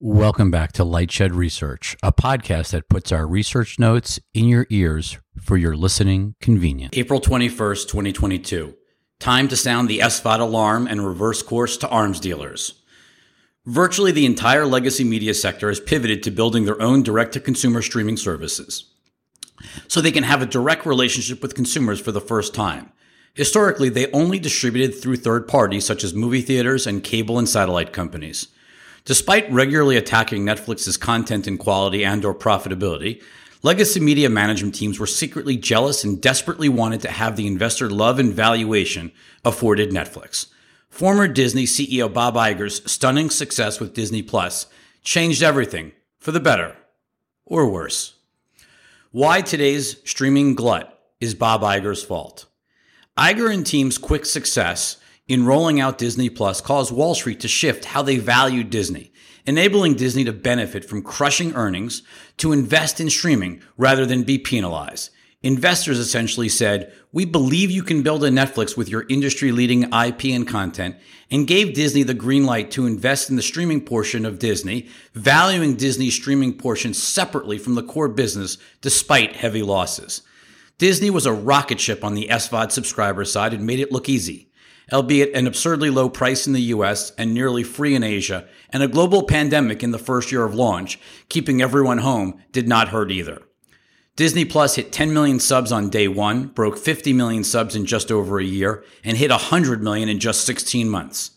Welcome back to Lightshed Research, a podcast that puts our research notes in your ears for your listening convenience. April 21st, 2022. Time to sound the SVOD alarm and reverse course to arms dealers. Virtually the entire legacy media sector has pivoted to building their own direct to consumer streaming services so they can have a direct relationship with consumers for the first time. Historically, they only distributed through third parties such as movie theaters and cable and satellite companies. Despite regularly attacking Netflix's content and quality and or profitability, legacy media management teams were secretly jealous and desperately wanted to have the investor love and valuation afforded Netflix. Former Disney CEO Bob Iger's stunning success with Disney Plus changed everything for the better or worse. Why today's streaming glut is Bob Iger's fault. Iger and team's quick success in rolling out Disney Plus caused Wall Street to shift how they valued Disney, enabling Disney to benefit from crushing earnings to invest in streaming rather than be penalized. Investors essentially said, We believe you can build a Netflix with your industry leading IP and content, and gave Disney the green light to invest in the streaming portion of Disney, valuing Disney's streaming portion separately from the core business despite heavy losses. Disney was a rocket ship on the SVOD subscriber side and made it look easy albeit an absurdly low price in the US and nearly free in Asia, and a global pandemic in the first year of launch, keeping everyone home, did not hurt either. Disney Plus hit 10 million subs on day one, broke 50 million subs in just over a year, and hit 100 million in just 16 months.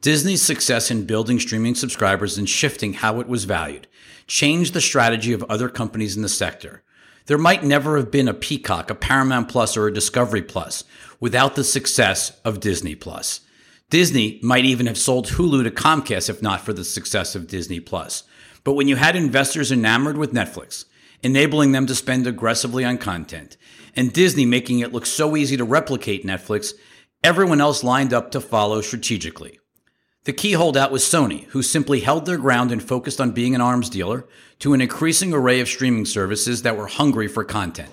Disney's success in building streaming subscribers and shifting how it was valued changed the strategy of other companies in the sector. There might never have been a Peacock, a Paramount Plus, or a Discovery Plus without the success of Disney Plus. Disney might even have sold Hulu to Comcast if not for the success of Disney Plus. But when you had investors enamored with Netflix, enabling them to spend aggressively on content, and Disney making it look so easy to replicate Netflix, everyone else lined up to follow strategically. The key holdout was Sony, who simply held their ground and focused on being an arms dealer to an increasing array of streaming services that were hungry for content.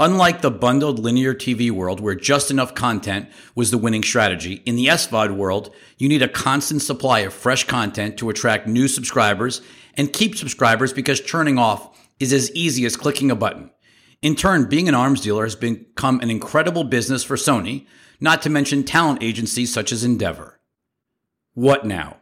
Unlike the bundled linear TV world where just enough content was the winning strategy, in the SVOD world, you need a constant supply of fresh content to attract new subscribers and keep subscribers because churning off is as easy as clicking a button. In turn, being an arms dealer has become an incredible business for Sony, not to mention talent agencies such as Endeavor. What now?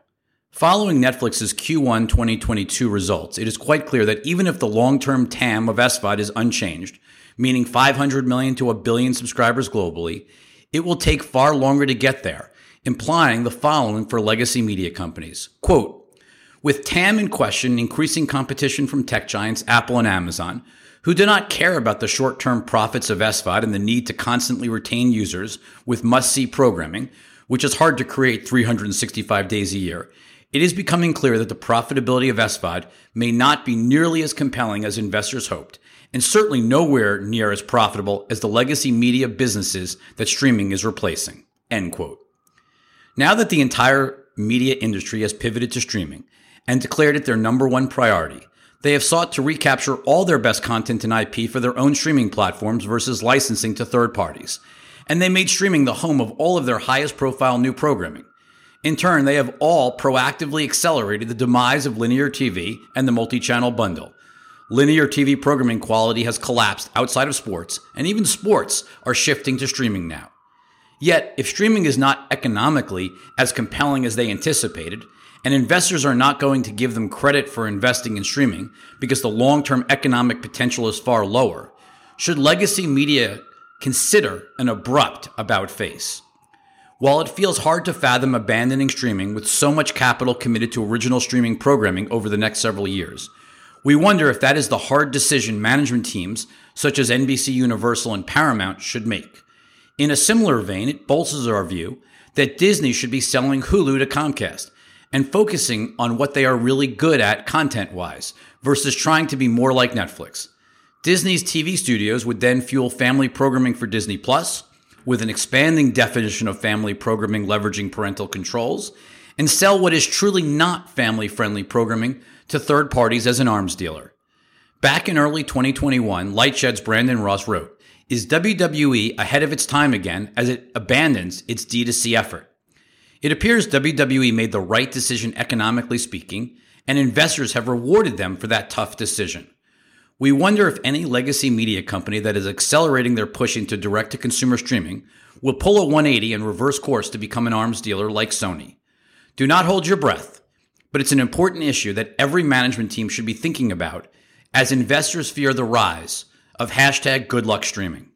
Following Netflix's Q1 2022 results, it is quite clear that even if the long-term TAM of SVOD is unchanged, meaning 500 million to a billion subscribers globally, it will take far longer to get there, implying the following for legacy media companies. Quote, with TAM in question, increasing competition from tech giants Apple and Amazon, who do not care about the short-term profits of SVOD and the need to constantly retain users with must-see programming, which is hard to create 365 days a year, it is becoming clear that the profitability of SVOD may not be nearly as compelling as investors hoped, and certainly nowhere near as profitable as the legacy media businesses that streaming is replacing. End quote. Now that the entire media industry has pivoted to streaming and declared it their number one priority, they have sought to recapture all their best content and IP for their own streaming platforms versus licensing to third parties and they made streaming the home of all of their highest profile new programming. In turn, they have all proactively accelerated the demise of linear TV and the multi channel bundle. Linear TV programming quality has collapsed outside of sports, and even sports are shifting to streaming now. Yet, if streaming is not economically as compelling as they anticipated, and investors are not going to give them credit for investing in streaming because the long term economic potential is far lower, should legacy media consider an abrupt about face. While it feels hard to fathom abandoning streaming with so much capital committed to original streaming programming over the next several years, we wonder if that is the hard decision management teams such as NBC Universal and Paramount should make. In a similar vein, it bolsters our view that Disney should be selling Hulu to Comcast and focusing on what they are really good at content wise versus trying to be more like Netflix. Disney's TV studios would then fuel family programming for Disney Plus with an expanding definition of family programming leveraging parental controls and sell what is truly not family friendly programming to third parties as an arms dealer. Back in early 2021, Lightshed's Brandon Ross wrote, Is WWE ahead of its time again as it abandons its D2C effort? It appears WWE made the right decision economically speaking, and investors have rewarded them for that tough decision. We wonder if any legacy media company that is accelerating their push into direct to consumer streaming will pull a 180 and reverse course to become an arms dealer like Sony. Do not hold your breath, but it's an important issue that every management team should be thinking about as investors fear the rise of hashtag good luck streaming.